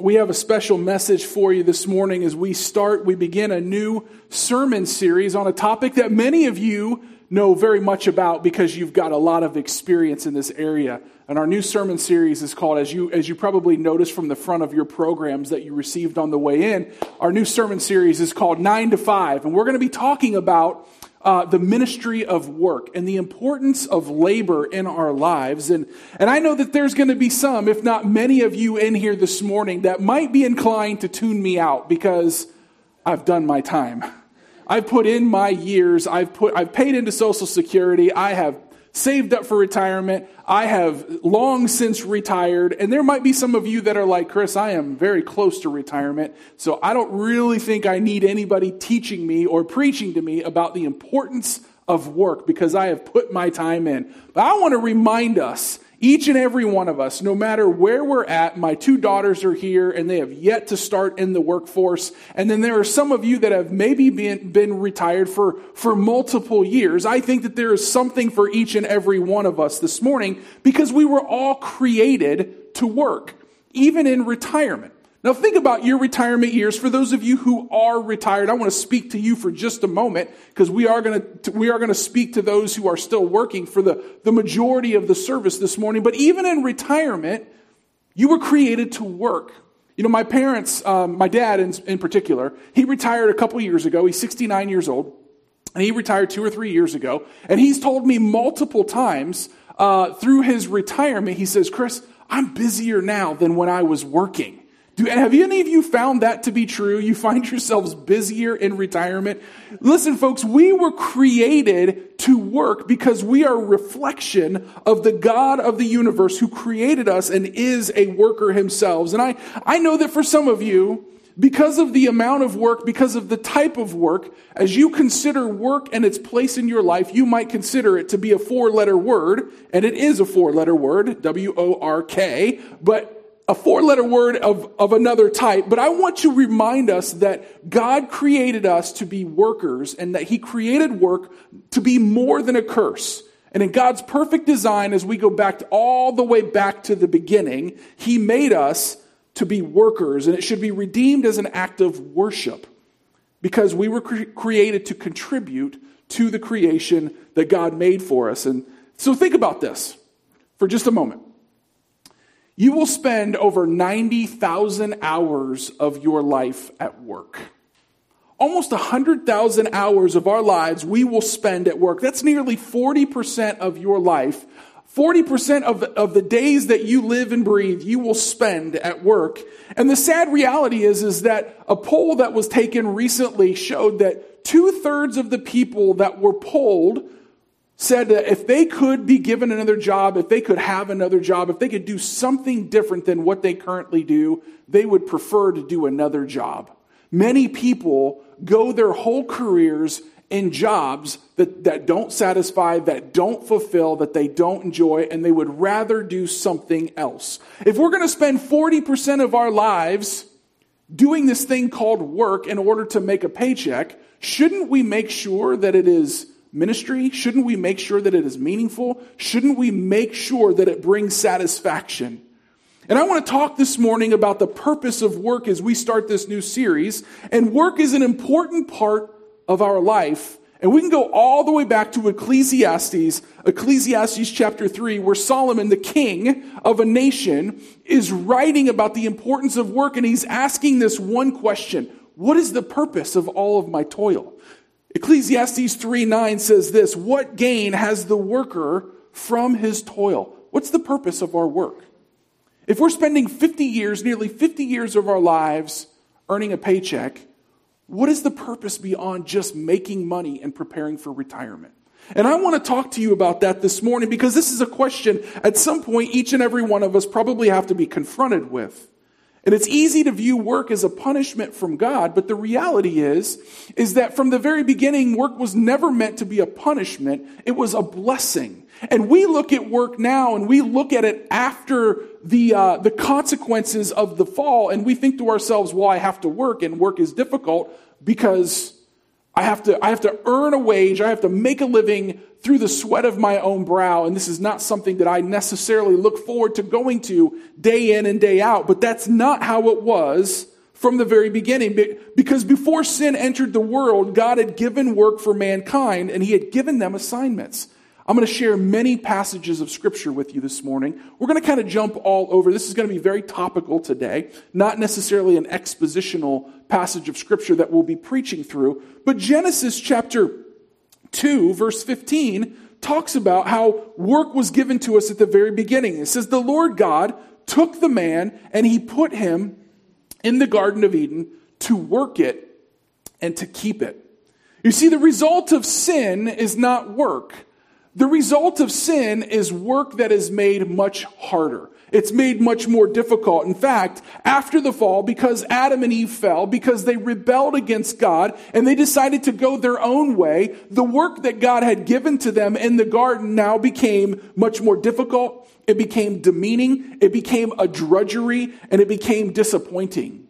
we have a special message for you this morning as we start, we begin a new sermon series on a topic that many of you know very much about because you've got a lot of experience in this area. And our new sermon series is called, as you, as you probably noticed from the front of your programs that you received on the way in, our new sermon series is called Nine to Five. And we're going to be talking about uh, the ministry of work and the importance of labor in our lives. And, and I know that there's going to be some, if not many of you in here this morning, that might be inclined to tune me out because I've done my time. I've put in my years. I've put, I've paid into Social Security. I have saved up for retirement. I have long since retired. And there might be some of you that are like, Chris, I am very close to retirement. So I don't really think I need anybody teaching me or preaching to me about the importance of work because I have put my time in. But I want to remind us each and every one of us, no matter where we're at, my two daughters are here and they have yet to start in the workforce. And then there are some of you that have maybe been, been retired for, for multiple years. I think that there is something for each and every one of us this morning because we were all created to work, even in retirement. Now think about your retirement years. For those of you who are retired, I want to speak to you for just a moment because we are going to, we are going to speak to those who are still working for the, the majority of the service this morning. But even in retirement, you were created to work. You know, my parents, um, my dad in, in particular, he retired a couple years ago. He's 69 years old. And he retired two or three years ago. And he's told me multiple times uh, through his retirement, he says, Chris, I'm busier now than when I was working. Do, have any of you found that to be true? You find yourselves busier in retirement? Listen, folks, we were created to work because we are a reflection of the God of the universe who created us and is a worker himself. And I, I know that for some of you, because of the amount of work, because of the type of work, as you consider work and its place in your life, you might consider it to be a four letter word, and it is a four letter word, W O R K, but a four letter word of, of another type, but I want to remind us that God created us to be workers and that He created work to be more than a curse. And in God's perfect design, as we go back to, all the way back to the beginning, He made us to be workers, and it should be redeemed as an act of worship because we were cre- created to contribute to the creation that God made for us. And so think about this for just a moment. You will spend over 90,000 hours of your life at work. Almost 100,000 hours of our lives we will spend at work. That's nearly 40% of your life. 40% of the, of the days that you live and breathe, you will spend at work. And the sad reality is, is that a poll that was taken recently showed that two thirds of the people that were polled said that if they could be given another job, if they could have another job, if they could do something different than what they currently do, they would prefer to do another job. Many people go their whole careers in jobs that, that don't satisfy, that don't fulfill, that they don't enjoy, and they would rather do something else. If we're going to spend 40% of our lives doing this thing called work in order to make a paycheck, shouldn't we make sure that it is ministry? Shouldn't we make sure that it is meaningful? Shouldn't we make sure that it brings satisfaction? And I want to talk this morning about the purpose of work as we start this new series. And work is an important part of our life. And we can go all the way back to Ecclesiastes, Ecclesiastes chapter 3, where Solomon, the king of a nation, is writing about the importance of work. And he's asking this one question What is the purpose of all of my toil? Ecclesiastes 3 9 says this What gain has the worker from his toil? What's the purpose of our work? If we're spending 50 years, nearly 50 years of our lives earning a paycheck, what is the purpose beyond just making money and preparing for retirement? And I want to talk to you about that this morning because this is a question at some point each and every one of us probably have to be confronted with. And it's easy to view work as a punishment from God, but the reality is, is that from the very beginning, work was never meant to be a punishment. It was a blessing. And we look at work now and we look at it after the, uh, the consequences of the fall and we think to ourselves, well, I have to work and work is difficult because I have to, I have to earn a wage. I have to make a living through the sweat of my own brow. And this is not something that I necessarily look forward to going to day in and day out. But that's not how it was from the very beginning. Because before sin entered the world, God had given work for mankind and he had given them assignments. I'm going to share many passages of scripture with you this morning. We're going to kind of jump all over. This is going to be very topical today, not necessarily an expositional passage of scripture that we'll be preaching through, but Genesis chapter 2, verse 15, talks about how work was given to us at the very beginning. It says, The Lord God took the man and he put him in the Garden of Eden to work it and to keep it. You see, the result of sin is not work. The result of sin is work that is made much harder. It's made much more difficult. In fact, after the fall, because Adam and Eve fell, because they rebelled against God and they decided to go their own way, the work that God had given to them in the garden now became much more difficult. It became demeaning. It became a drudgery and it became disappointing.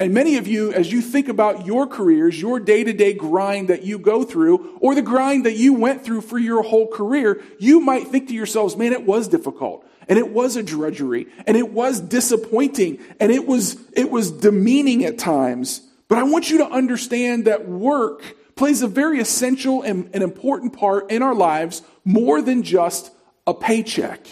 And many of you, as you think about your careers, your day to day grind that you go through, or the grind that you went through for your whole career, you might think to yourselves, man, it was difficult. And it was a drudgery. And it was disappointing. And it was, it was demeaning at times. But I want you to understand that work plays a very essential and, and important part in our lives more than just a paycheck.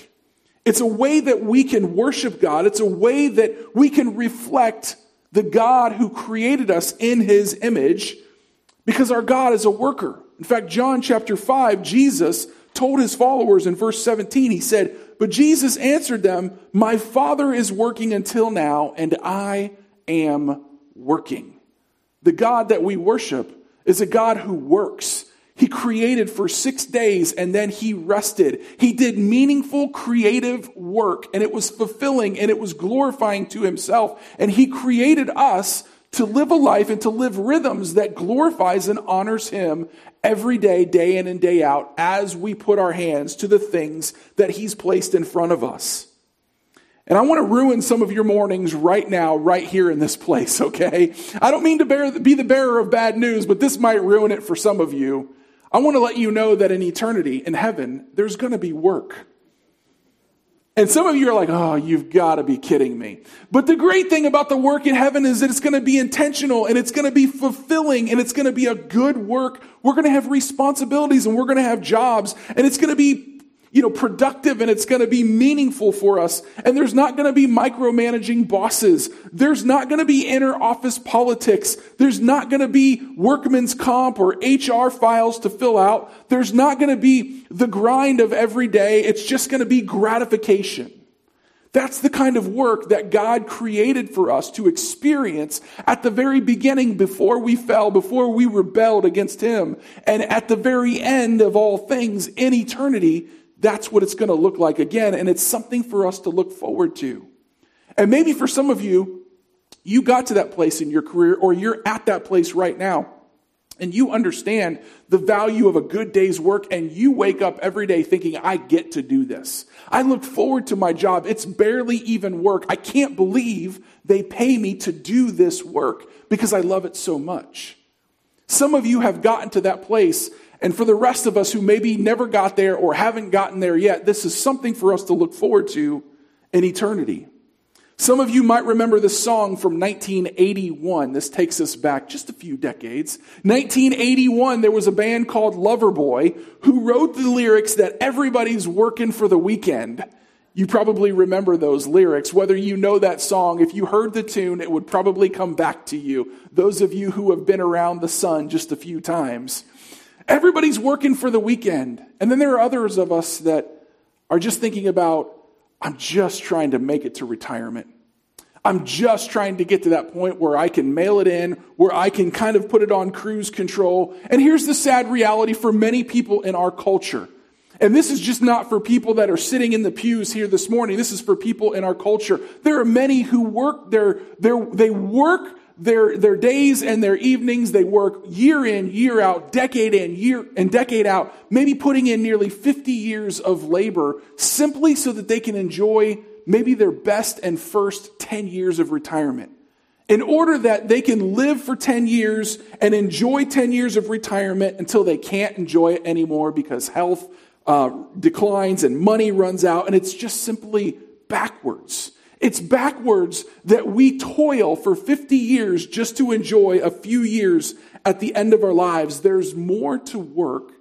It's a way that we can worship God. It's a way that we can reflect the God who created us in his image because our God is a worker. In fact, John chapter 5, Jesus told his followers in verse 17, he said, But Jesus answered them, My Father is working until now, and I am working. The God that we worship is a God who works. He created for six days and then he rested. He did meaningful creative work and it was fulfilling and it was glorifying to himself. And he created us to live a life and to live rhythms that glorifies and honors him every day, day in and day out, as we put our hands to the things that he's placed in front of us. And I want to ruin some of your mornings right now, right here in this place, okay? I don't mean to bear, be the bearer of bad news, but this might ruin it for some of you. I want to let you know that in eternity, in heaven, there's going to be work. And some of you are like, oh, you've got to be kidding me. But the great thing about the work in heaven is that it's going to be intentional and it's going to be fulfilling and it's going to be a good work. We're going to have responsibilities and we're going to have jobs and it's going to be you know, productive and it's going to be meaningful for us. And there's not going to be micromanaging bosses. There's not going to be inner office politics. There's not going to be workman's comp or HR files to fill out. There's not going to be the grind of every day. It's just going to be gratification. That's the kind of work that God created for us to experience at the very beginning before we fell, before we rebelled against Him, and at the very end of all things in eternity that's what it's going to look like again. And it's something for us to look forward to. And maybe for some of you, you got to that place in your career or you're at that place right now and you understand the value of a good day's work and you wake up every day thinking, I get to do this. I look forward to my job. It's barely even work. I can't believe they pay me to do this work because I love it so much. Some of you have gotten to that place and for the rest of us who maybe never got there or haven't gotten there yet, this is something for us to look forward to in eternity. Some of you might remember this song from 1981. This takes us back just a few decades. 1981, there was a band called Loverboy who wrote the lyrics that everybody's working for the weekend. You probably remember those lyrics. Whether you know that song, if you heard the tune, it would probably come back to you. Those of you who have been around the sun just a few times. Everybody's working for the weekend. And then there are others of us that are just thinking about, I'm just trying to make it to retirement. I'm just trying to get to that point where I can mail it in, where I can kind of put it on cruise control. And here's the sad reality for many people in our culture. And this is just not for people that are sitting in the pews here this morning. This is for people in our culture. There are many who work their, their they work their, their days and their evenings, they work year in, year out, decade in, year and decade out, maybe putting in nearly 50 years of labor simply so that they can enjoy maybe their best and first 10 years of retirement. in order that they can live for 10 years and enjoy 10 years of retirement until they can't enjoy it anymore because health uh, declines and money runs out. And it's just simply backwards. It's backwards that we toil for 50 years just to enjoy a few years at the end of our lives. There's more to work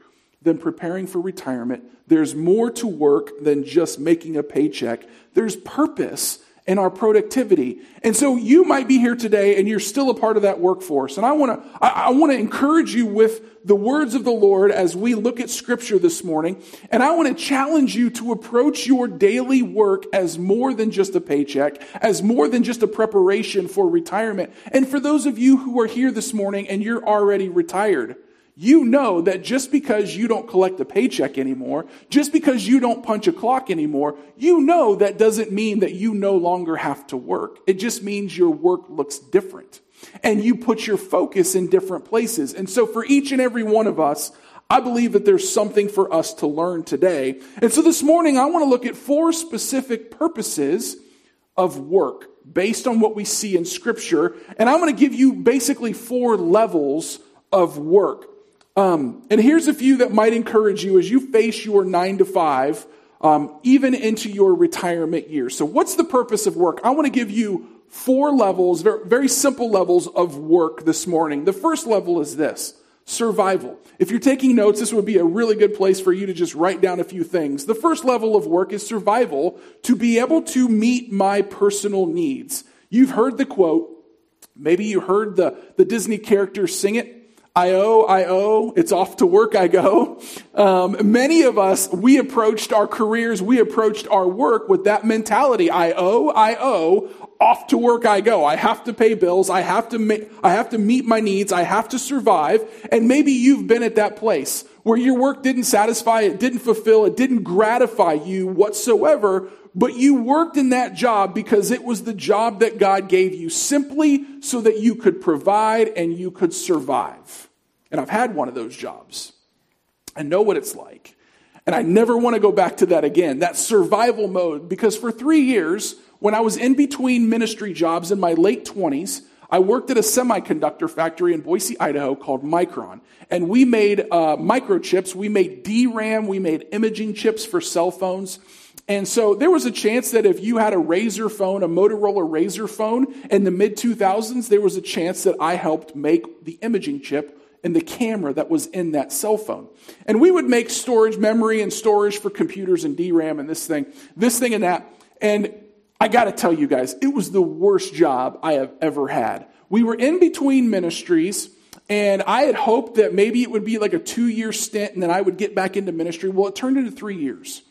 than preparing for retirement. There's more to work than just making a paycheck. There's purpose in our productivity. And so you might be here today and you're still a part of that workforce. And I want to, I, I want to encourage you with the words of the Lord as we look at scripture this morning. And I want to challenge you to approach your daily work as more than just a paycheck, as more than just a preparation for retirement. And for those of you who are here this morning and you're already retired, you know that just because you don't collect a paycheck anymore, just because you don't punch a clock anymore, you know that doesn't mean that you no longer have to work. It just means your work looks different and you put your focus in different places. And so for each and every one of us, I believe that there's something for us to learn today. And so this morning, I want to look at four specific purposes of work based on what we see in scripture. And I'm going to give you basically four levels of work. Um, and here's a few that might encourage you as you face your nine to five, um, even into your retirement years. So, what's the purpose of work? I want to give you four levels, very, simple levels of work this morning. The first level is this survival. If you're taking notes, this would be a really good place for you to just write down a few things. The first level of work is survival to be able to meet my personal needs. You've heard the quote, maybe you heard the, the Disney character sing it. I owe, I owe, it's off to work I go. Um, many of us, we approached our careers, we approached our work with that mentality. I owe, I owe, off to work I go. I have to pay bills. I have to, ma- I have to meet my needs. I have to survive. And maybe you've been at that place where your work didn't satisfy, it didn't fulfill, it didn't gratify you whatsoever, but you worked in that job because it was the job that God gave you simply so that you could provide and you could survive. And I've had one of those jobs. I know what it's like. And I never want to go back to that again, that survival mode, because for three years, when I was in between ministry jobs in my late 20s, I worked at a semiconductor factory in Boise, Idaho called Micron. And we made uh, microchips, we made DRAM, we made imaging chips for cell phones. And so there was a chance that if you had a RAZR phone, a Motorola RAZR phone in the mid 2000s, there was a chance that I helped make the imaging chip and the camera that was in that cell phone. And we would make storage memory and storage for computers and DRAM and this thing, this thing and that. And I got to tell you guys, it was the worst job I have ever had. We were in between ministries. And I had hoped that maybe it would be like a two year stint and then I would get back into ministry. Well, it turned into three years.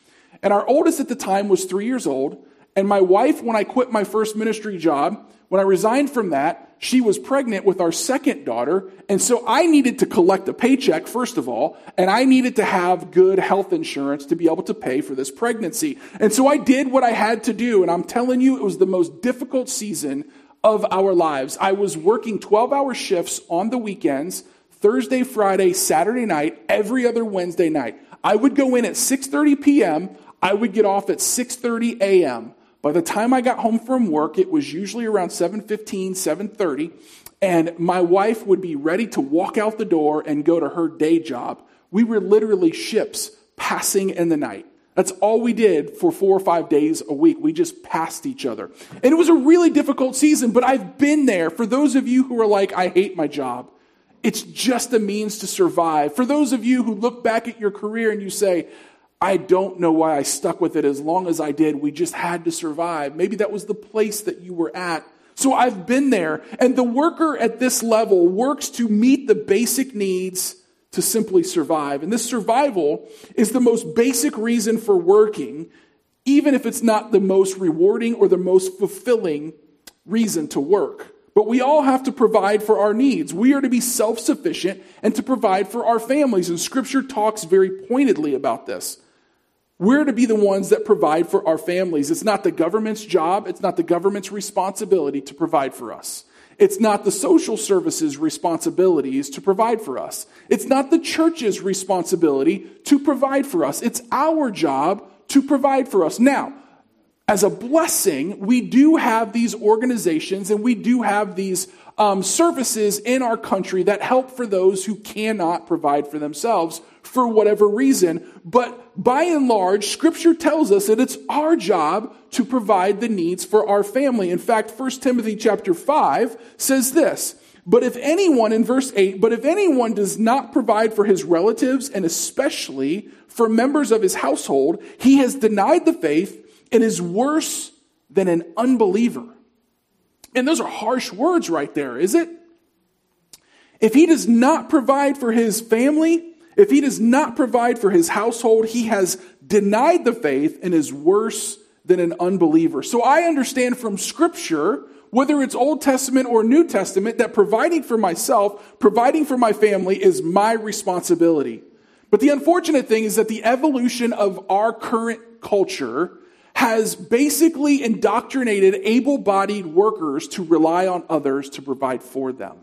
And our oldest at the time was three years old. And my wife, when I quit my first ministry job, when I resigned from that, she was pregnant with our second daughter. And so I needed to collect a paycheck, first of all, and I needed to have good health insurance to be able to pay for this pregnancy. And so I did what I had to do. And I'm telling you, it was the most difficult season of our lives. I was working 12 hour shifts on the weekends, Thursday, Friday, Saturday night, every other Wednesday night. I would go in at 6:30 p.m. I would get off at 6:30 a.m. By the time I got home from work, it was usually around 7:15, 7:30, and my wife would be ready to walk out the door and go to her day job. We were literally ships passing in the night. That's all we did for four or five days a week. We just passed each other. And it was a really difficult season, but I've been there. For those of you who are like, I hate my job, it's just a means to survive. For those of you who look back at your career and you say, I don't know why I stuck with it as long as I did. We just had to survive. Maybe that was the place that you were at. So I've been there. And the worker at this level works to meet the basic needs to simply survive. And this survival is the most basic reason for working, even if it's not the most rewarding or the most fulfilling reason to work. But we all have to provide for our needs. We are to be self sufficient and to provide for our families. And Scripture talks very pointedly about this. We're to be the ones that provide for our families. It's not the government's job, it's not the government's responsibility to provide for us. It's not the social services responsibilities to provide for us. It's not the church's responsibility to provide for us. It's our job to provide for us. Now, as a blessing, we do have these organizations and we do have these um, services in our country that help for those who cannot provide for themselves for whatever reason. But by and large, scripture tells us that it's our job to provide the needs for our family. In fact, 1 Timothy chapter 5 says this, but if anyone, in verse 8, but if anyone does not provide for his relatives and especially for members of his household, he has denied the faith and is worse than an unbeliever. And those are harsh words right there, is it? If he does not provide for his family, if he does not provide for his household, he has denied the faith and is worse than an unbeliever. So I understand from scripture, whether it's Old Testament or New Testament, that providing for myself, providing for my family is my responsibility. But the unfortunate thing is that the evolution of our current culture has basically indoctrinated able bodied workers to rely on others to provide for them.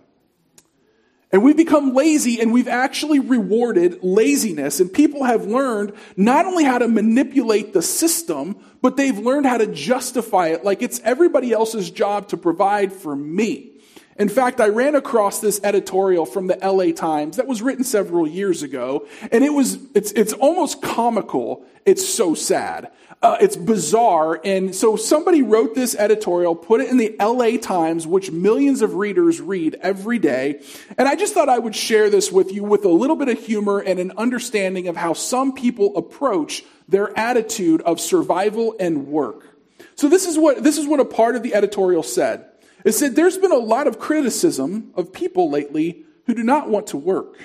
And we've become lazy and we've actually rewarded laziness. And people have learned not only how to manipulate the system, but they've learned how to justify it like it's everybody else's job to provide for me. In fact, I ran across this editorial from the LA Times that was written several years ago, and it was, it's, it's almost comical. It's so sad. Uh, it's bizarre. And so somebody wrote this editorial, put it in the LA Times, which millions of readers read every day. And I just thought I would share this with you with a little bit of humor and an understanding of how some people approach their attitude of survival and work. So this is what, this is what a part of the editorial said. It said, there's been a lot of criticism of people lately who do not want to work,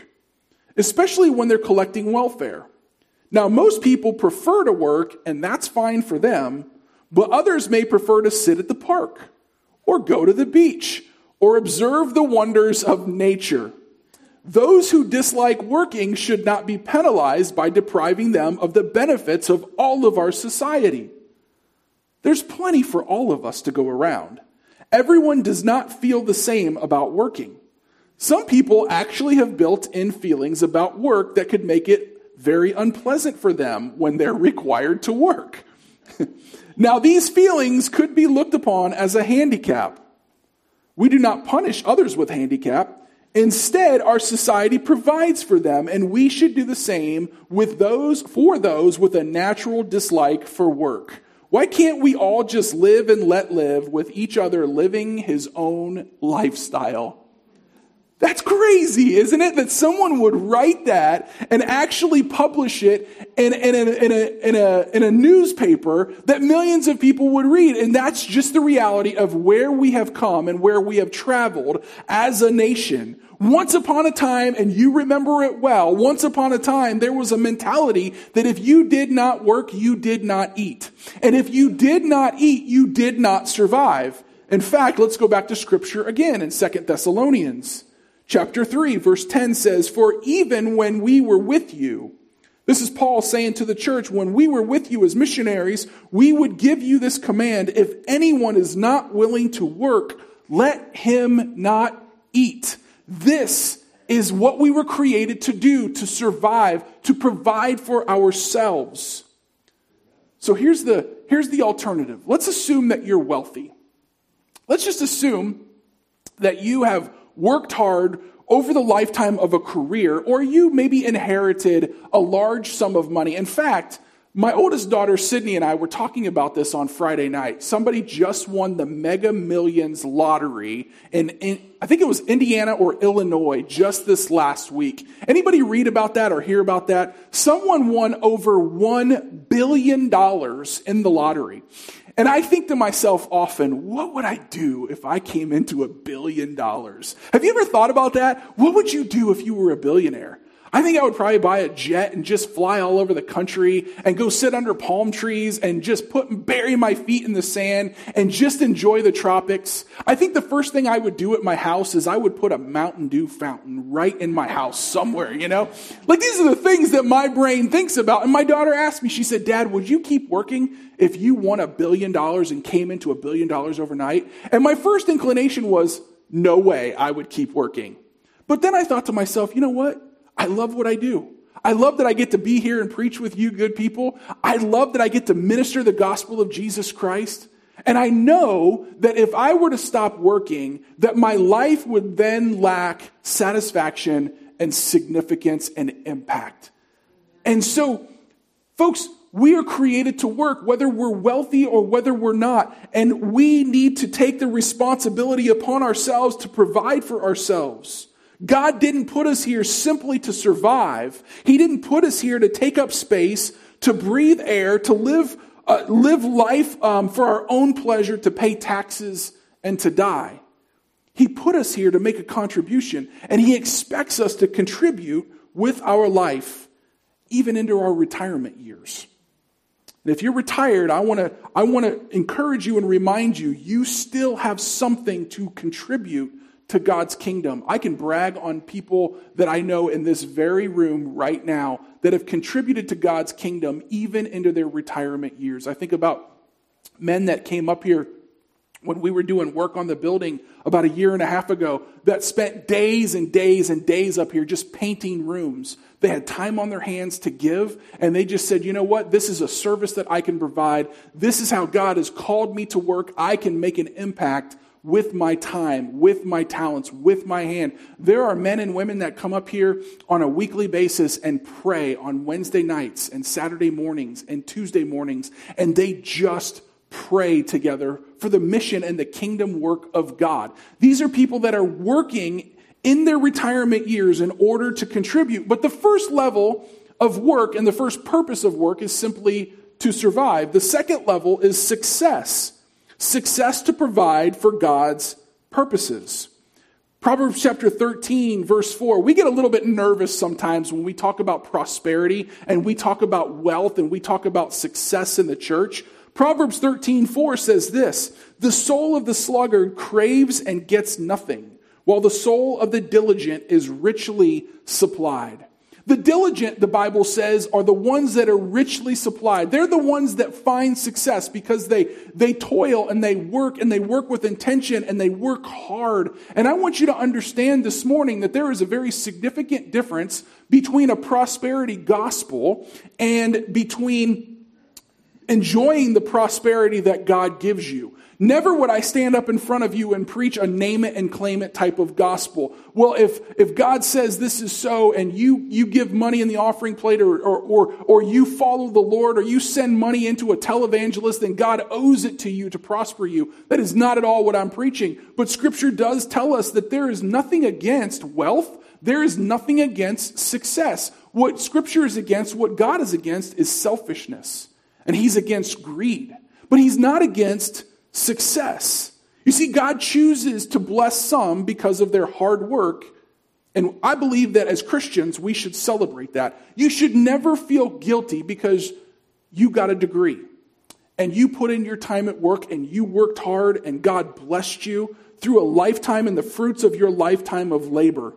especially when they're collecting welfare. Now, most people prefer to work, and that's fine for them, but others may prefer to sit at the park, or go to the beach, or observe the wonders of nature. Those who dislike working should not be penalized by depriving them of the benefits of all of our society. There's plenty for all of us to go around. Everyone does not feel the same about working. Some people actually have built in feelings about work that could make it very unpleasant for them when they're required to work. now, these feelings could be looked upon as a handicap. We do not punish others with handicap. Instead, our society provides for them, and we should do the same with those, for those with a natural dislike for work. Why can't we all just live and let live with each other living his own lifestyle? That's crazy, isn't it? That someone would write that and actually publish it in, in, a, in, a, in, a, in a newspaper that millions of people would read. And that's just the reality of where we have come and where we have traveled as a nation. Once upon a time, and you remember it well, once upon a time, there was a mentality that if you did not work, you did not eat. And if you did not eat, you did not survive. In fact, let's go back to scripture again in Second Thessalonians. Chapter 3, verse 10 says, For even when we were with you, this is Paul saying to the church, when we were with you as missionaries, we would give you this command if anyone is not willing to work, let him not eat. This is what we were created to do, to survive, to provide for ourselves. So here's the, here's the alternative. Let's assume that you're wealthy. Let's just assume that you have worked hard over the lifetime of a career, or you maybe inherited a large sum of money. In fact, my oldest daughter, Sydney, and I were talking about this on Friday night. Somebody just won the Mega Millions lottery in, in, I think it was Indiana or Illinois just this last week. Anybody read about that or hear about that? Someone won over $1 billion in the lottery. And I think to myself often, what would I do if I came into a billion dollars? Have you ever thought about that? What would you do if you were a billionaire? I think I would probably buy a jet and just fly all over the country and go sit under palm trees and just put and bury my feet in the sand and just enjoy the tropics. I think the first thing I would do at my house is I would put a Mountain Dew fountain right in my house somewhere, you know? Like these are the things that my brain thinks about. And my daughter asked me, she said, "Dad, would you keep working if you won a billion dollars and came into a billion dollars overnight?" And my first inclination was, "No way, I would keep working." But then I thought to myself, "You know what? I love what I do. I love that I get to be here and preach with you, good people. I love that I get to minister the gospel of Jesus Christ. And I know that if I were to stop working, that my life would then lack satisfaction and significance and impact. And so, folks, we are created to work, whether we're wealthy or whether we're not. And we need to take the responsibility upon ourselves to provide for ourselves. God didn't put us here simply to survive. He didn't put us here to take up space, to breathe air, to live, uh, live life um, for our own pleasure, to pay taxes, and to die. He put us here to make a contribution, and He expects us to contribute with our life, even into our retirement years. And if you're retired, I want to I want to encourage you and remind you you still have something to contribute to God's kingdom. I can brag on people that I know in this very room right now that have contributed to God's kingdom even into their retirement years. I think about men that came up here when we were doing work on the building about a year and a half ago that spent days and days and days up here just painting rooms. They had time on their hands to give, and they just said, you know what? This is a service that I can provide. This is how God has called me to work. I can make an impact with my time, with my talents, with my hand. There are men and women that come up here on a weekly basis and pray on Wednesday nights and Saturday mornings and Tuesday mornings, and they just pray together for the mission and the kingdom work of God. These are people that are working in their retirement years in order to contribute. But the first level of work and the first purpose of work is simply to survive. The second level is success success to provide for God's purposes. Proverbs chapter 13, verse 4. We get a little bit nervous sometimes when we talk about prosperity and we talk about wealth and we talk about success in the church Proverbs 13, 4 says this The soul of the sluggard craves and gets nothing, while the soul of the diligent is richly supplied. The diligent, the Bible says, are the ones that are richly supplied. They're the ones that find success because they, they toil and they work and they work with intention and they work hard. And I want you to understand this morning that there is a very significant difference between a prosperity gospel and between enjoying the prosperity that God gives you. Never would I stand up in front of you and preach a name it and claim it type of gospel. Well, if, if God says this is so and you, you give money in the offering plate or, or, or, or you follow the Lord or you send money into a televangelist, then God owes it to you to prosper you. That is not at all what I'm preaching. But scripture does tell us that there is nothing against wealth. There is nothing against success. What scripture is against, what God is against is selfishness and he's against greed, but he's not against success. You see, God chooses to bless some because of their hard work. And I believe that as Christians, we should celebrate that. You should never feel guilty because you got a degree and you put in your time at work and you worked hard and God blessed you through a lifetime and the fruits of your lifetime of labor.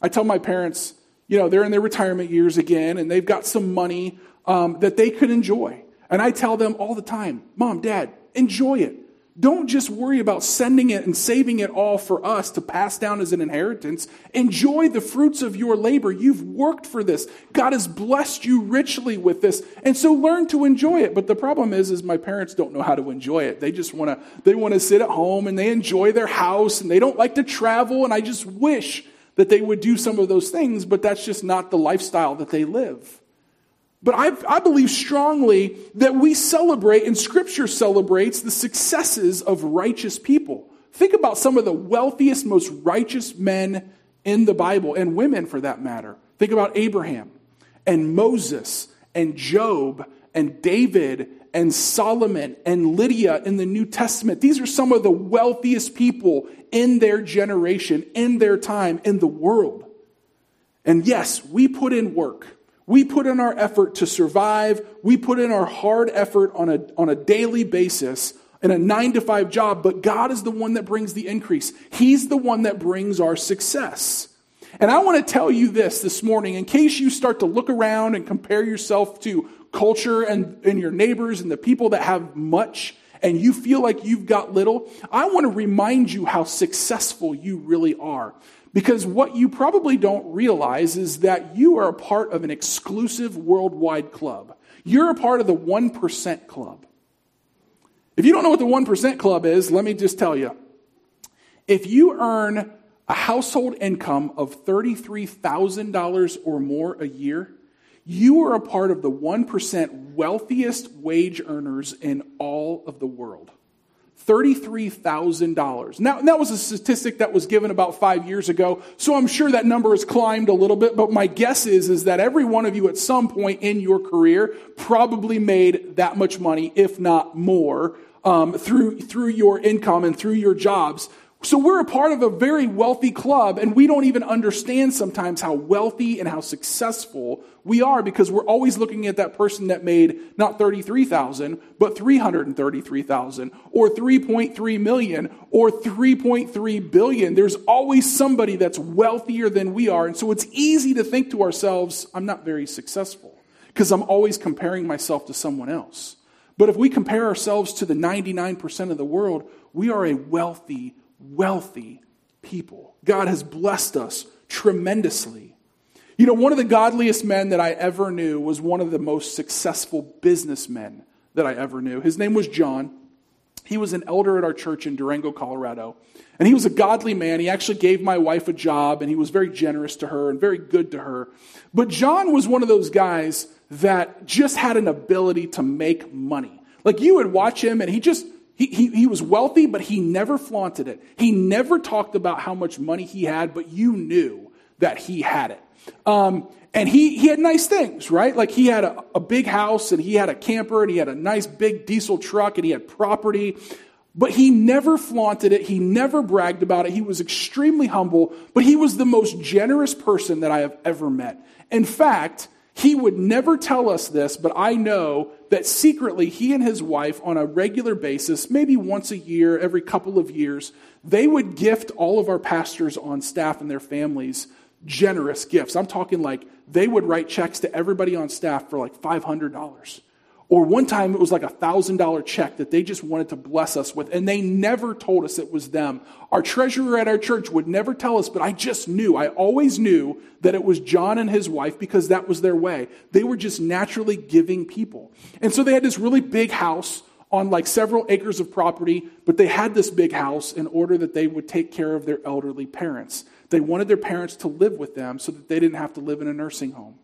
I tell my parents, you know, they're in their retirement years again and they've got some money um, that they could enjoy. And I tell them all the time, Mom, Dad, enjoy it. Don't just worry about sending it and saving it all for us to pass down as an inheritance. Enjoy the fruits of your labor. You've worked for this. God has blessed you richly with this. And so learn to enjoy it. But the problem is, is my parents don't know how to enjoy it. They just want to, they want to sit at home and they enjoy their house and they don't like to travel. And I just wish that they would do some of those things, but that's just not the lifestyle that they live. But I, I, believe strongly that we celebrate, and Scripture celebrates, the successes of righteous people. Think about some of the wealthiest, most righteous men in the Bible, and women for that matter. Think about Abraham, and Moses, and Job, and David, and Solomon, and Lydia in the New Testament. These are some of the wealthiest people in their generation, in their time, in the world. And yes, we put in work. We put in our effort to survive. We put in our hard effort on a, on a daily basis in a nine to five job, but God is the one that brings the increase. He's the one that brings our success. And I want to tell you this this morning, in case you start to look around and compare yourself to culture and, and your neighbors and the people that have much, and you feel like you've got little, I want to remind you how successful you really are. Because what you probably don't realize is that you are a part of an exclusive worldwide club. You're a part of the 1% club. If you don't know what the 1% club is, let me just tell you. If you earn a household income of $33,000 or more a year, you are a part of the 1% wealthiest wage earners in all of the world. $33,000. Now, that was a statistic that was given about five years ago, so I'm sure that number has climbed a little bit, but my guess is, is that every one of you at some point in your career probably made that much money, if not more, um, through, through your income and through your jobs. So we're a part of a very wealthy club, and we don't even understand sometimes how wealthy and how successful we are because we're always looking at that person that made not 33,000, but 333,000 or 3.3 million or 3.3 billion. There's always somebody that's wealthier than we are. And so it's easy to think to ourselves, I'm not very successful because I'm always comparing myself to someone else. But if we compare ourselves to the 99% of the world, we are a wealthy wealthy people. God has blessed us tremendously. You know, one of the godliest men that I ever knew was one of the most successful businessmen that I ever knew. His name was John. He was an elder at our church in Durango, Colorado. And he was a godly man. He actually gave my wife a job, and he was very generous to her and very good to her. But John was one of those guys that just had an ability to make money. Like you would watch him, and he just he, he, was wealthy, but he never flaunted it. He never talked about how much money he had, but you knew that he had it. Um, and he, he had nice things, right? Like he had a, a big house and he had a camper and he had a nice big diesel truck and he had property. But he never flaunted it. He never bragged about it. He was extremely humble, but he was the most generous person that I have ever met. In fact, he would never tell us this, but I know that secretly he and his wife, on a regular basis, maybe once a year, every couple of years, they would gift all of our pastors on staff and their families generous gifts. I'm talking like they would write checks to everybody on staff for like $500. Or one time it was like a thousand dollar check that they just wanted to bless us with, and they never told us it was them. Our treasurer at our church would never tell us, but I just knew. I always knew that it was John and his wife because that was their way. They were just naturally giving people. And so they had this really big house on like several acres of property, but they had this big house in order that they would take care of their elderly parents. They wanted their parents to live with them so that they didn't have to live in a nursing home.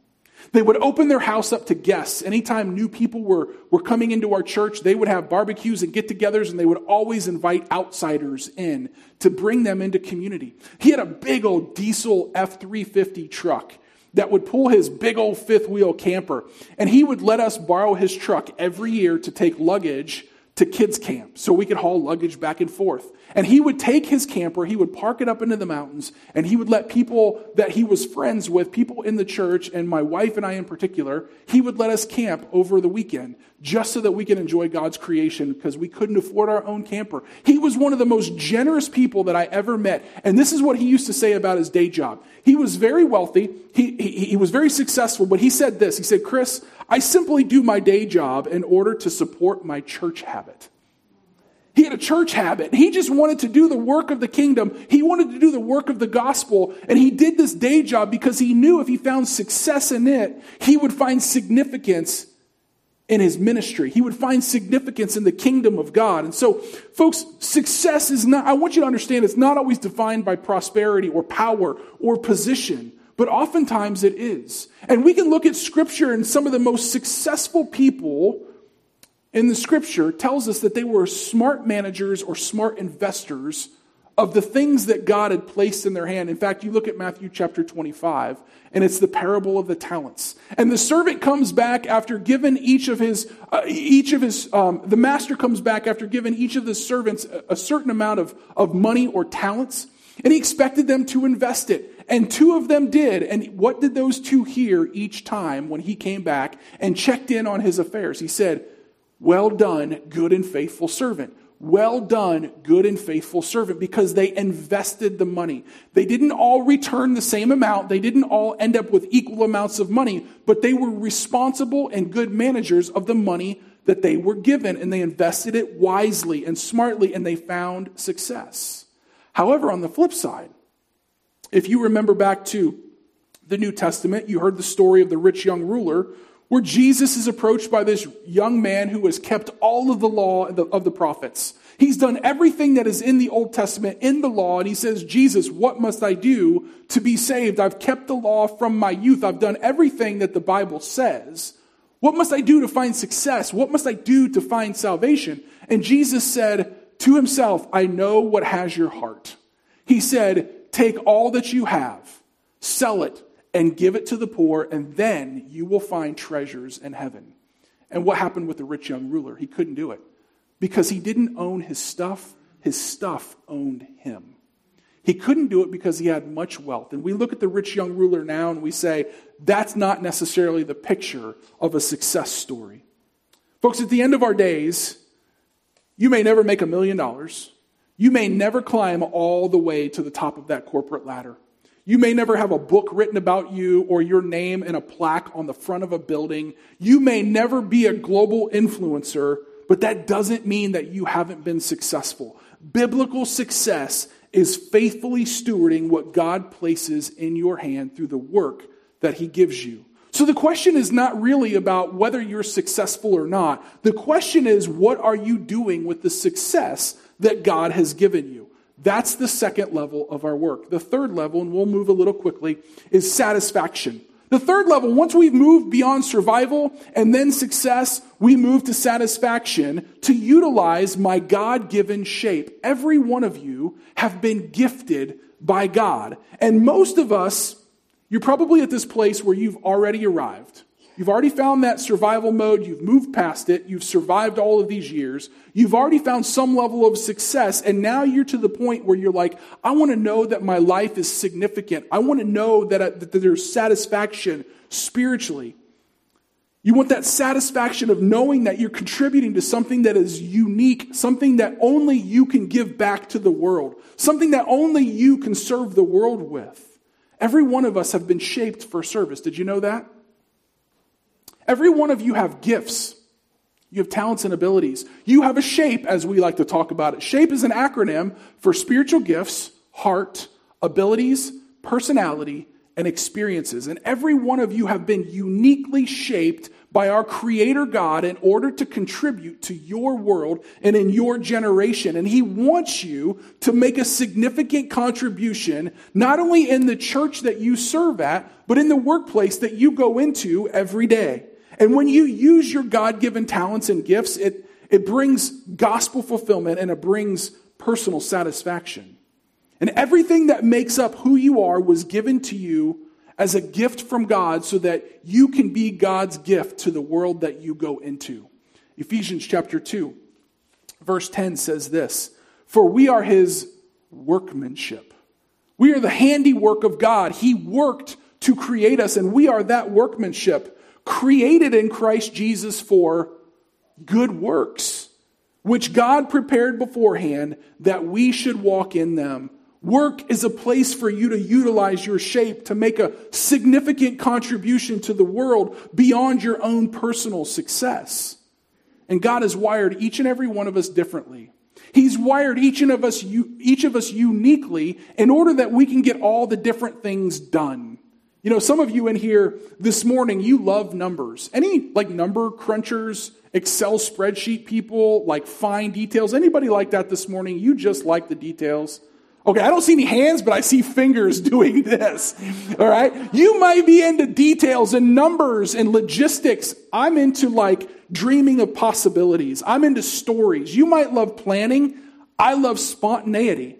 They would open their house up to guests. Anytime new people were, were coming into our church, they would have barbecues and get togethers, and they would always invite outsiders in to bring them into community. He had a big old diesel F 350 truck that would pull his big old fifth wheel camper, and he would let us borrow his truck every year to take luggage to kids' camp so we could haul luggage back and forth. And he would take his camper, he would park it up into the mountains, and he would let people that he was friends with, people in the church, and my wife and I in particular, he would let us camp over the weekend just so that we could enjoy God's creation because we couldn't afford our own camper. He was one of the most generous people that I ever met. And this is what he used to say about his day job. He was very wealthy, he, he, he was very successful, but he said this He said, Chris, I simply do my day job in order to support my church habit. He had a church habit. He just wanted to do the work of the kingdom. He wanted to do the work of the gospel. And he did this day job because he knew if he found success in it, he would find significance in his ministry. He would find significance in the kingdom of God. And so, folks, success is not, I want you to understand, it's not always defined by prosperity or power or position, but oftentimes it is. And we can look at scripture and some of the most successful people in the scripture tells us that they were smart managers or smart investors of the things that God had placed in their hand. In fact, you look at Matthew chapter 25, and it's the parable of the talents. And the servant comes back after giving each of his, uh, each of his, um, the master comes back after giving each of the servants a, a certain amount of, of money or talents, and he expected them to invest it. And two of them did. And what did those two hear each time when he came back and checked in on his affairs? He said, well done, good and faithful servant. Well done, good and faithful servant, because they invested the money. They didn't all return the same amount. They didn't all end up with equal amounts of money, but they were responsible and good managers of the money that they were given and they invested it wisely and smartly and they found success. However, on the flip side, if you remember back to the New Testament, you heard the story of the rich young ruler where Jesus is approached by this young man who has kept all of the law of the prophets. He's done everything that is in the Old Testament in the law, and he says, Jesus, what must I do to be saved? I've kept the law from my youth. I've done everything that the Bible says. What must I do to find success? What must I do to find salvation? And Jesus said to himself, I know what has your heart. He said, Take all that you have, sell it, and give it to the poor, and then you will find treasures in heaven. And what happened with the rich young ruler? He couldn't do it because he didn't own his stuff, his stuff owned him. He couldn't do it because he had much wealth. And we look at the rich young ruler now and we say, that's not necessarily the picture of a success story. Folks, at the end of our days, you may never make a million dollars. You may never climb all the way to the top of that corporate ladder. You may never have a book written about you or your name in a plaque on the front of a building. You may never be a global influencer, but that doesn't mean that you haven't been successful. Biblical success is faithfully stewarding what God places in your hand through the work that He gives you. So the question is not really about whether you're successful or not. The question is, what are you doing with the success that God has given you? That's the second level of our work. The third level, and we'll move a little quickly, is satisfaction. The third level, once we've moved beyond survival and then success, we move to satisfaction to utilize my God given shape. Every one of you have been gifted by God. And most of us, you're probably at this place where you've already arrived. You've already found that survival mode. You've moved past it. You've survived all of these years. You've already found some level of success. And now you're to the point where you're like, I want to know that my life is significant. I want to know that, I, that there's satisfaction spiritually. You want that satisfaction of knowing that you're contributing to something that is unique, something that only you can give back to the world, something that only you can serve the world with. Every one of us have been shaped for service. Did you know that? Every one of you have gifts. You have talents and abilities. You have a shape, as we like to talk about it. SHAPE is an acronym for spiritual gifts, heart, abilities, personality, and experiences. And every one of you have been uniquely shaped by our Creator God in order to contribute to your world and in your generation. And He wants you to make a significant contribution, not only in the church that you serve at, but in the workplace that you go into every day. And when you use your God given talents and gifts, it, it brings gospel fulfillment and it brings personal satisfaction. And everything that makes up who you are was given to you as a gift from God so that you can be God's gift to the world that you go into. Ephesians chapter 2, verse 10 says this For we are his workmanship. We are the handiwork of God. He worked to create us, and we are that workmanship created in Christ Jesus for good works, which God prepared beforehand that we should walk in them. Work is a place for you to utilize your shape to make a significant contribution to the world beyond your own personal success. And God has wired each and every one of us differently. He's wired each and of us, each of us uniquely in order that we can get all the different things done. You know, some of you in here this morning, you love numbers. Any like number crunchers, Excel spreadsheet people, like fine details? Anybody like that this morning? You just like the details. Okay, I don't see any hands, but I see fingers doing this. All right. You might be into details and numbers and logistics. I'm into like dreaming of possibilities. I'm into stories. You might love planning. I love spontaneity.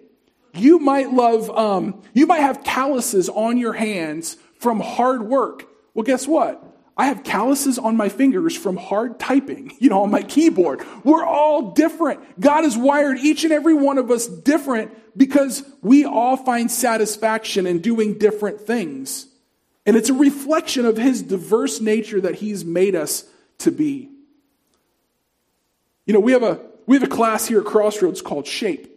You might love, um, you might have calluses on your hands from hard work. Well, guess what? I have calluses on my fingers from hard typing, you know, on my keyboard. We're all different. God has wired each and every one of us different because we all find satisfaction in doing different things. And it's a reflection of his diverse nature that he's made us to be. You know, we have a we have a class here at Crossroads called Shape.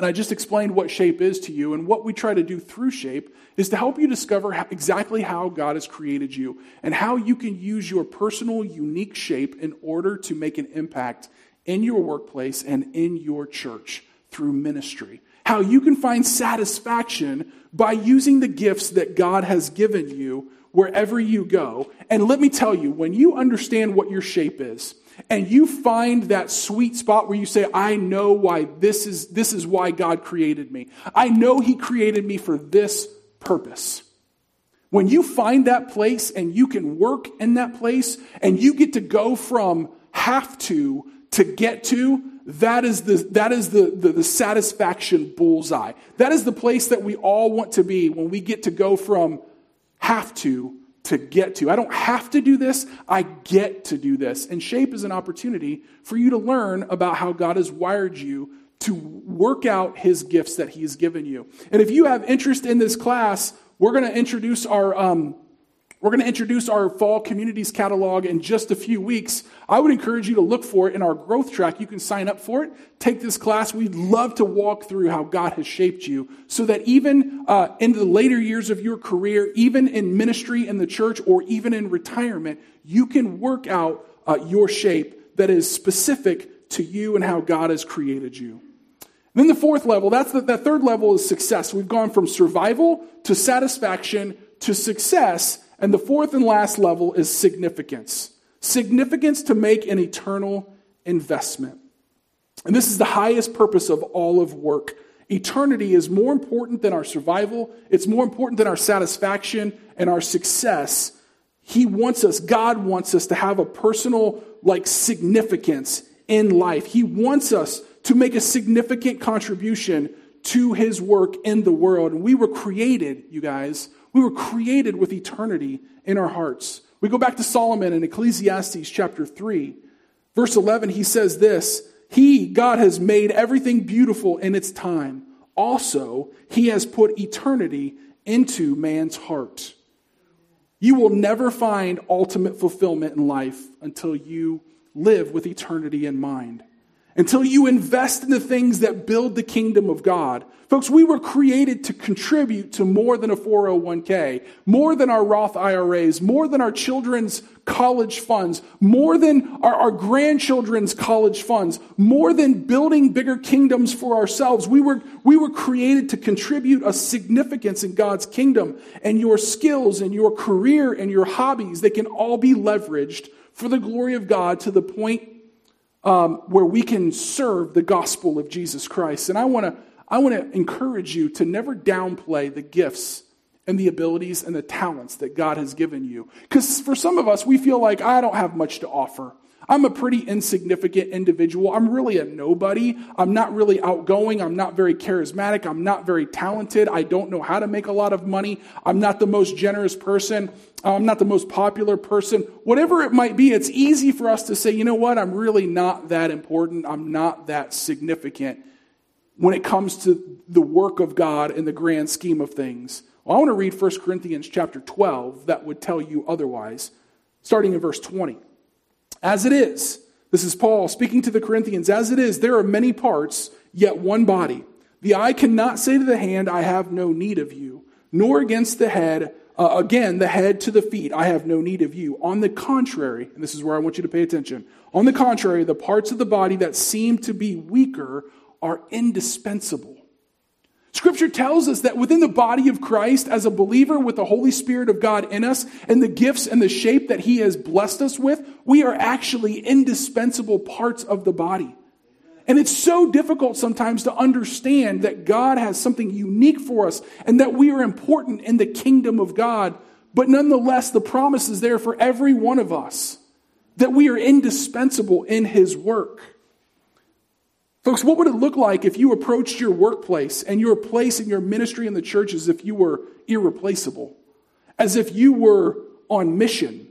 And I just explained what shape is to you. And what we try to do through shape is to help you discover exactly how God has created you and how you can use your personal, unique shape in order to make an impact in your workplace and in your church through ministry. How you can find satisfaction by using the gifts that God has given you wherever you go. And let me tell you, when you understand what your shape is, and you find that sweet spot where you say, I know why this is, this is why God created me. I know He created me for this purpose. When you find that place and you can work in that place and you get to go from have to to get to, that is the, that is the, the, the satisfaction bullseye. That is the place that we all want to be when we get to go from have to to get to. I don't have to do this, I get to do this. And shape is an opportunity for you to learn about how God has wired you to work out his gifts that he's given you. And if you have interest in this class, we're going to introduce our um, we're going to introduce our fall communities catalog in just a few weeks. I would encourage you to look for it in our growth track. You can sign up for it, take this class. We'd love to walk through how God has shaped you so that even uh, in the later years of your career, even in ministry in the church, or even in retirement, you can work out uh, your shape that is specific to you and how God has created you. then the fourth level, that's the, that third level is success. We've gone from survival to satisfaction to success and the fourth and last level is significance significance to make an eternal investment. And this is the highest purpose of all of work. Eternity is more important than our survival, it's more important than our satisfaction and our success. He wants us, God wants us to have a personal, like, significance in life. He wants us to make a significant contribution to His work in the world. And we were created, you guys, we were created with eternity in our hearts. We go back to Solomon in Ecclesiastes chapter 3, verse 11. He says this He, God, has made everything beautiful in its time. Also, He has put eternity into man's heart. You will never find ultimate fulfillment in life until you live with eternity in mind until you invest in the things that build the kingdom of God. Folks, we were created to contribute to more than a 401k, more than our Roth IRAs, more than our children's college funds, more than our, our, grandchildren's college funds, more than building bigger kingdoms for ourselves. We were, we were created to contribute a significance in God's kingdom. And your skills and your career and your hobbies, they can all be leveraged for the glory of God to the point um, where we can serve the gospel of Jesus Christ. And I want to I want to encourage you to never downplay the gifts and the abilities and the talents that God has given you. Because for some of us, we feel like I don't have much to offer. I'm a pretty insignificant individual. I'm really a nobody. I'm not really outgoing. I'm not very charismatic. I'm not very talented. I don't know how to make a lot of money. I'm not the most generous person. Uh, I'm not the most popular person. Whatever it might be, it's easy for us to say, you know what? I'm really not that important. I'm not that significant when it comes to the work of God in the grand scheme of things. Well, I want to read 1 Corinthians chapter 12 that would tell you otherwise, starting in verse 20. As it is, this is Paul speaking to the Corinthians, as it is, there are many parts, yet one body. The eye cannot say to the hand, I have no need of you, nor against the head, uh, again, the head to the feet, I have no need of you. On the contrary, and this is where I want you to pay attention. On the contrary, the parts of the body that seem to be weaker are indispensable. Scripture tells us that within the body of Christ, as a believer with the Holy Spirit of God in us and the gifts and the shape that He has blessed us with, we are actually indispensable parts of the body. And it's so difficult sometimes to understand that God has something unique for us and that we are important in the kingdom of God. But nonetheless, the promise is there for every one of us that we are indispensable in His work. Folks, what would it look like if you approached your workplace and your place in your ministry in the church as if you were irreplaceable, as if you were on mission?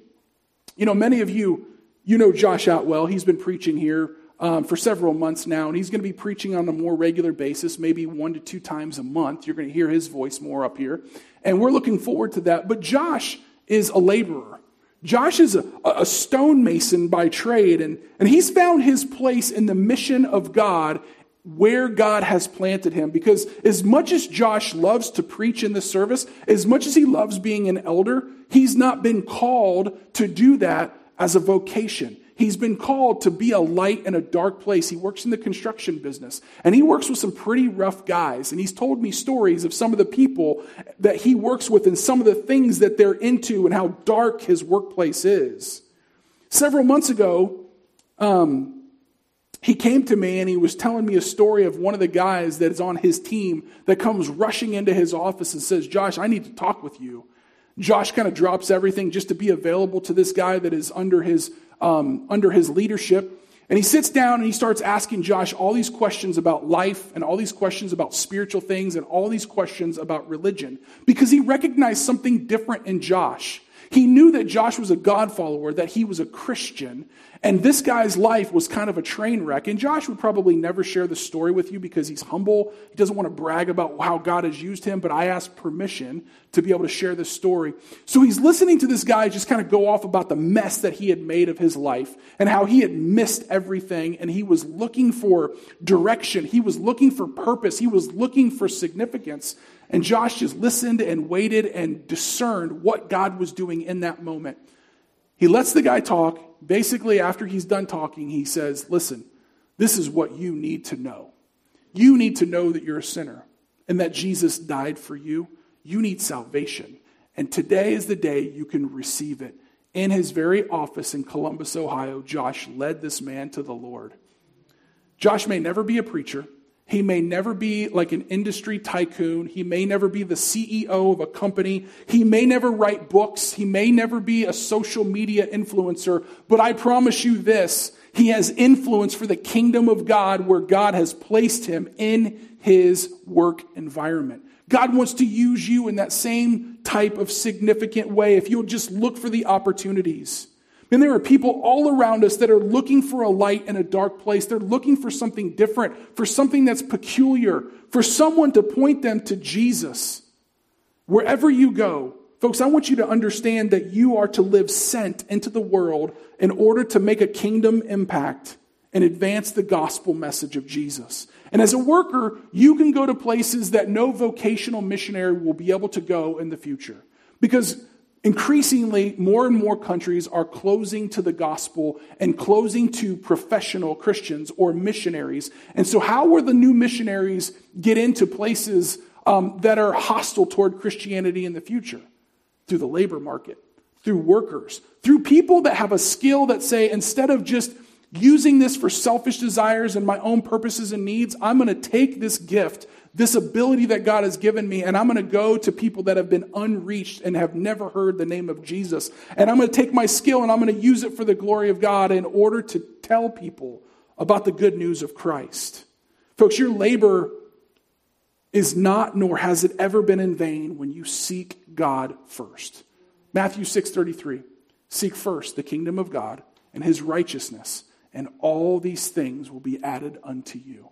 You know, many of you, you know Josh Outwell. He's been preaching here um, for several months now, and he's going to be preaching on a more regular basis, maybe one to two times a month. You're going to hear his voice more up here, and we're looking forward to that. But Josh is a laborer. Josh is a, a stonemason by trade, and, and he's found his place in the mission of God where God has planted him. Because as much as Josh loves to preach in the service, as much as he loves being an elder, he's not been called to do that as a vocation. He's been called to be a light in a dark place. He works in the construction business and he works with some pretty rough guys. And he's told me stories of some of the people that he works with and some of the things that they're into and how dark his workplace is. Several months ago, um, he came to me and he was telling me a story of one of the guys that is on his team that comes rushing into his office and says, Josh, I need to talk with you. Josh kind of drops everything just to be available to this guy that is under his, um, under his leadership. And he sits down and he starts asking Josh all these questions about life and all these questions about spiritual things and all these questions about religion because he recognized something different in Josh. He knew that Josh was a God follower, that he was a Christian, and this guy's life was kind of a train wreck. And Josh would probably never share the story with you because he's humble. He doesn't want to brag about how God has used him, but I asked permission to be able to share this story. So he's listening to this guy just kind of go off about the mess that he had made of his life and how he had missed everything and he was looking for direction. He was looking for purpose. He was looking for significance. And Josh just listened and waited and discerned what God was doing in that moment. He lets the guy talk. Basically, after he's done talking, he says, Listen, this is what you need to know. You need to know that you're a sinner and that Jesus died for you. You need salvation. And today is the day you can receive it. In his very office in Columbus, Ohio, Josh led this man to the Lord. Josh may never be a preacher. He may never be like an industry tycoon. He may never be the CEO of a company. He may never write books. He may never be a social media influencer. But I promise you this he has influence for the kingdom of God where God has placed him in his work environment. God wants to use you in that same type of significant way if you'll just look for the opportunities. And there are people all around us that are looking for a light in a dark place. They're looking for something different, for something that's peculiar, for someone to point them to Jesus. Wherever you go, folks, I want you to understand that you are to live sent into the world in order to make a kingdom impact and advance the gospel message of Jesus. And as a worker, you can go to places that no vocational missionary will be able to go in the future. Because Increasingly, more and more countries are closing to the gospel and closing to professional Christians or missionaries. And so, how will the new missionaries get into places um, that are hostile toward Christianity in the future? Through the labor market, through workers, through people that have a skill that say, instead of just using this for selfish desires and my own purposes and needs, I'm going to take this gift this ability that God has given me, and I'm going to go to people that have been unreached and have never heard the name of Jesus. And I'm going to take my skill and I'm going to use it for the glory of God in order to tell people about the good news of Christ. Folks, your labor is not nor has it ever been in vain when you seek God first. Matthew 6:33 Seek first the kingdom of God and his righteousness and all these things will be added unto you.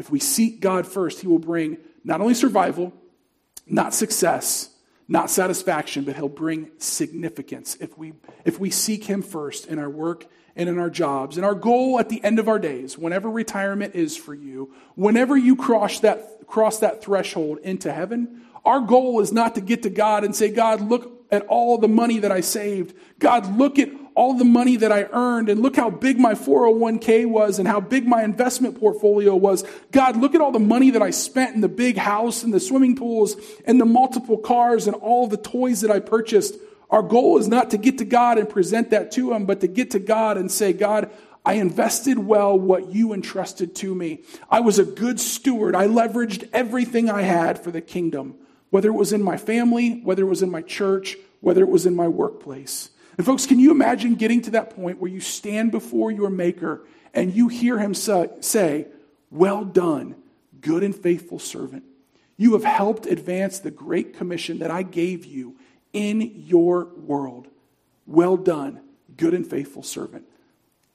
If we seek God first, He will bring not only survival, not success, not satisfaction, but He'll bring significance if we, if we seek Him first in our work and in our jobs. And our goal at the end of our days, whenever retirement is for you, whenever you cross that, cross that threshold into heaven, our goal is not to get to God and say, God, look at all the money that I saved. God, look at all the money that I earned and look how big my 401k was and how big my investment portfolio was. God, look at all the money that I spent in the big house and the swimming pools and the multiple cars and all the toys that I purchased. Our goal is not to get to God and present that to Him, but to get to God and say, God, I invested well what you entrusted to me. I was a good steward. I leveraged everything I had for the kingdom, whether it was in my family, whether it was in my church, whether it was in my workplace. And, folks, can you imagine getting to that point where you stand before your Maker and you hear him say, Well done, good and faithful servant. You have helped advance the great commission that I gave you in your world. Well done, good and faithful servant.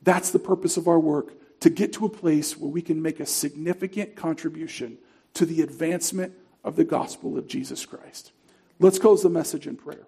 That's the purpose of our work to get to a place where we can make a significant contribution to the advancement of the gospel of Jesus Christ. Let's close the message in prayer.